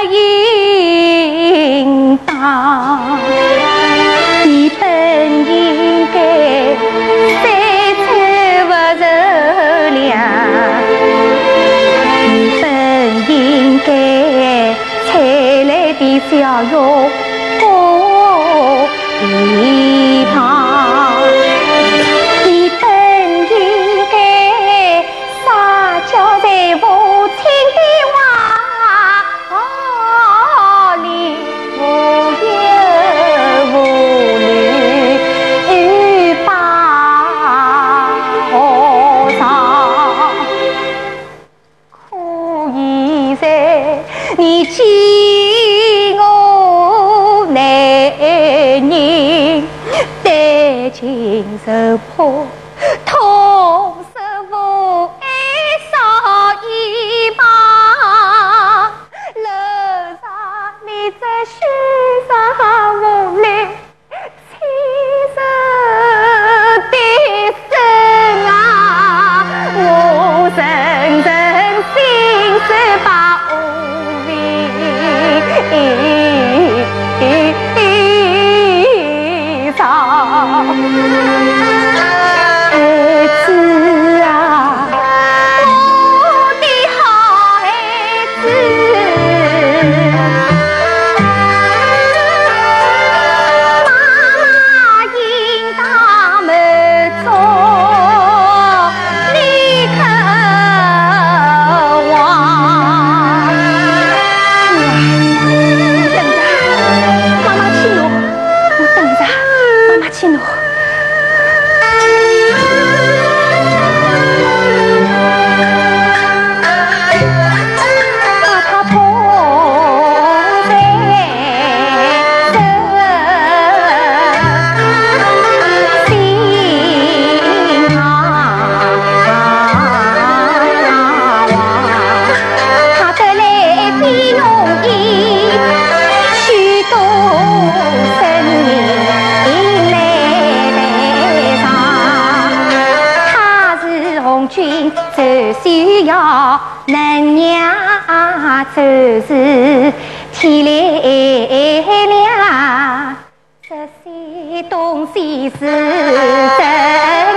爱意。你欺我难忍担惊受怕能呀就是天来了这些东西是真。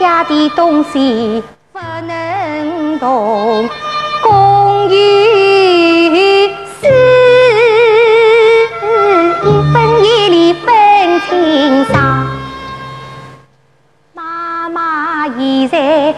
家的东西不能动，公与私，一分一厘分清爽。妈妈现在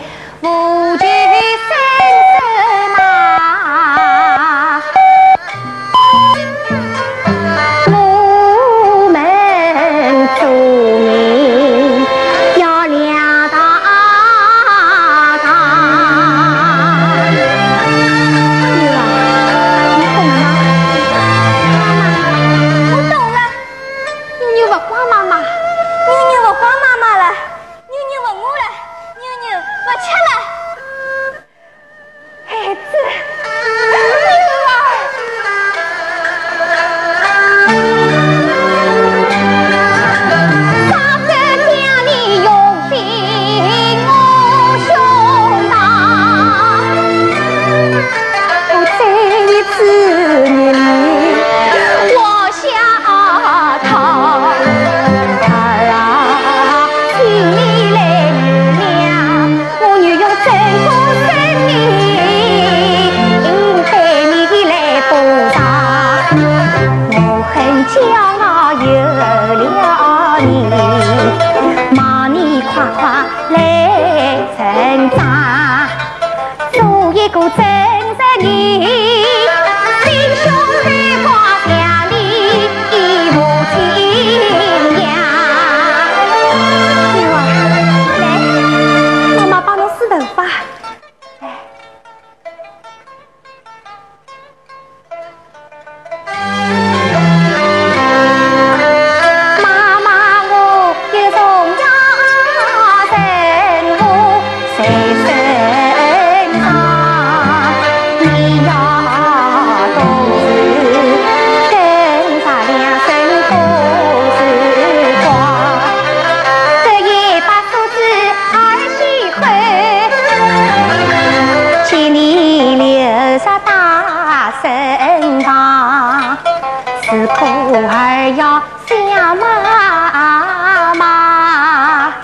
是孤儿要想妈妈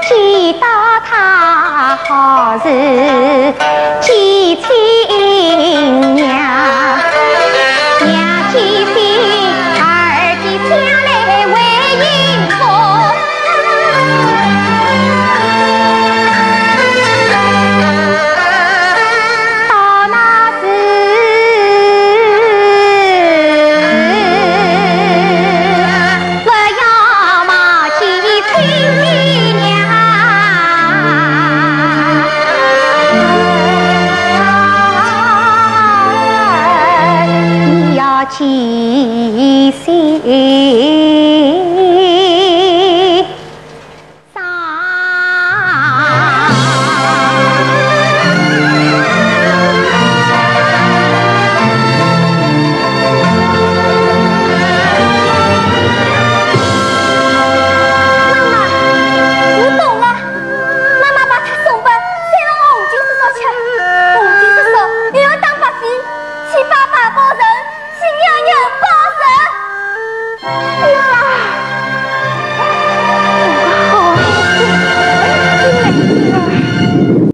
见到她好似见亲娘。气息。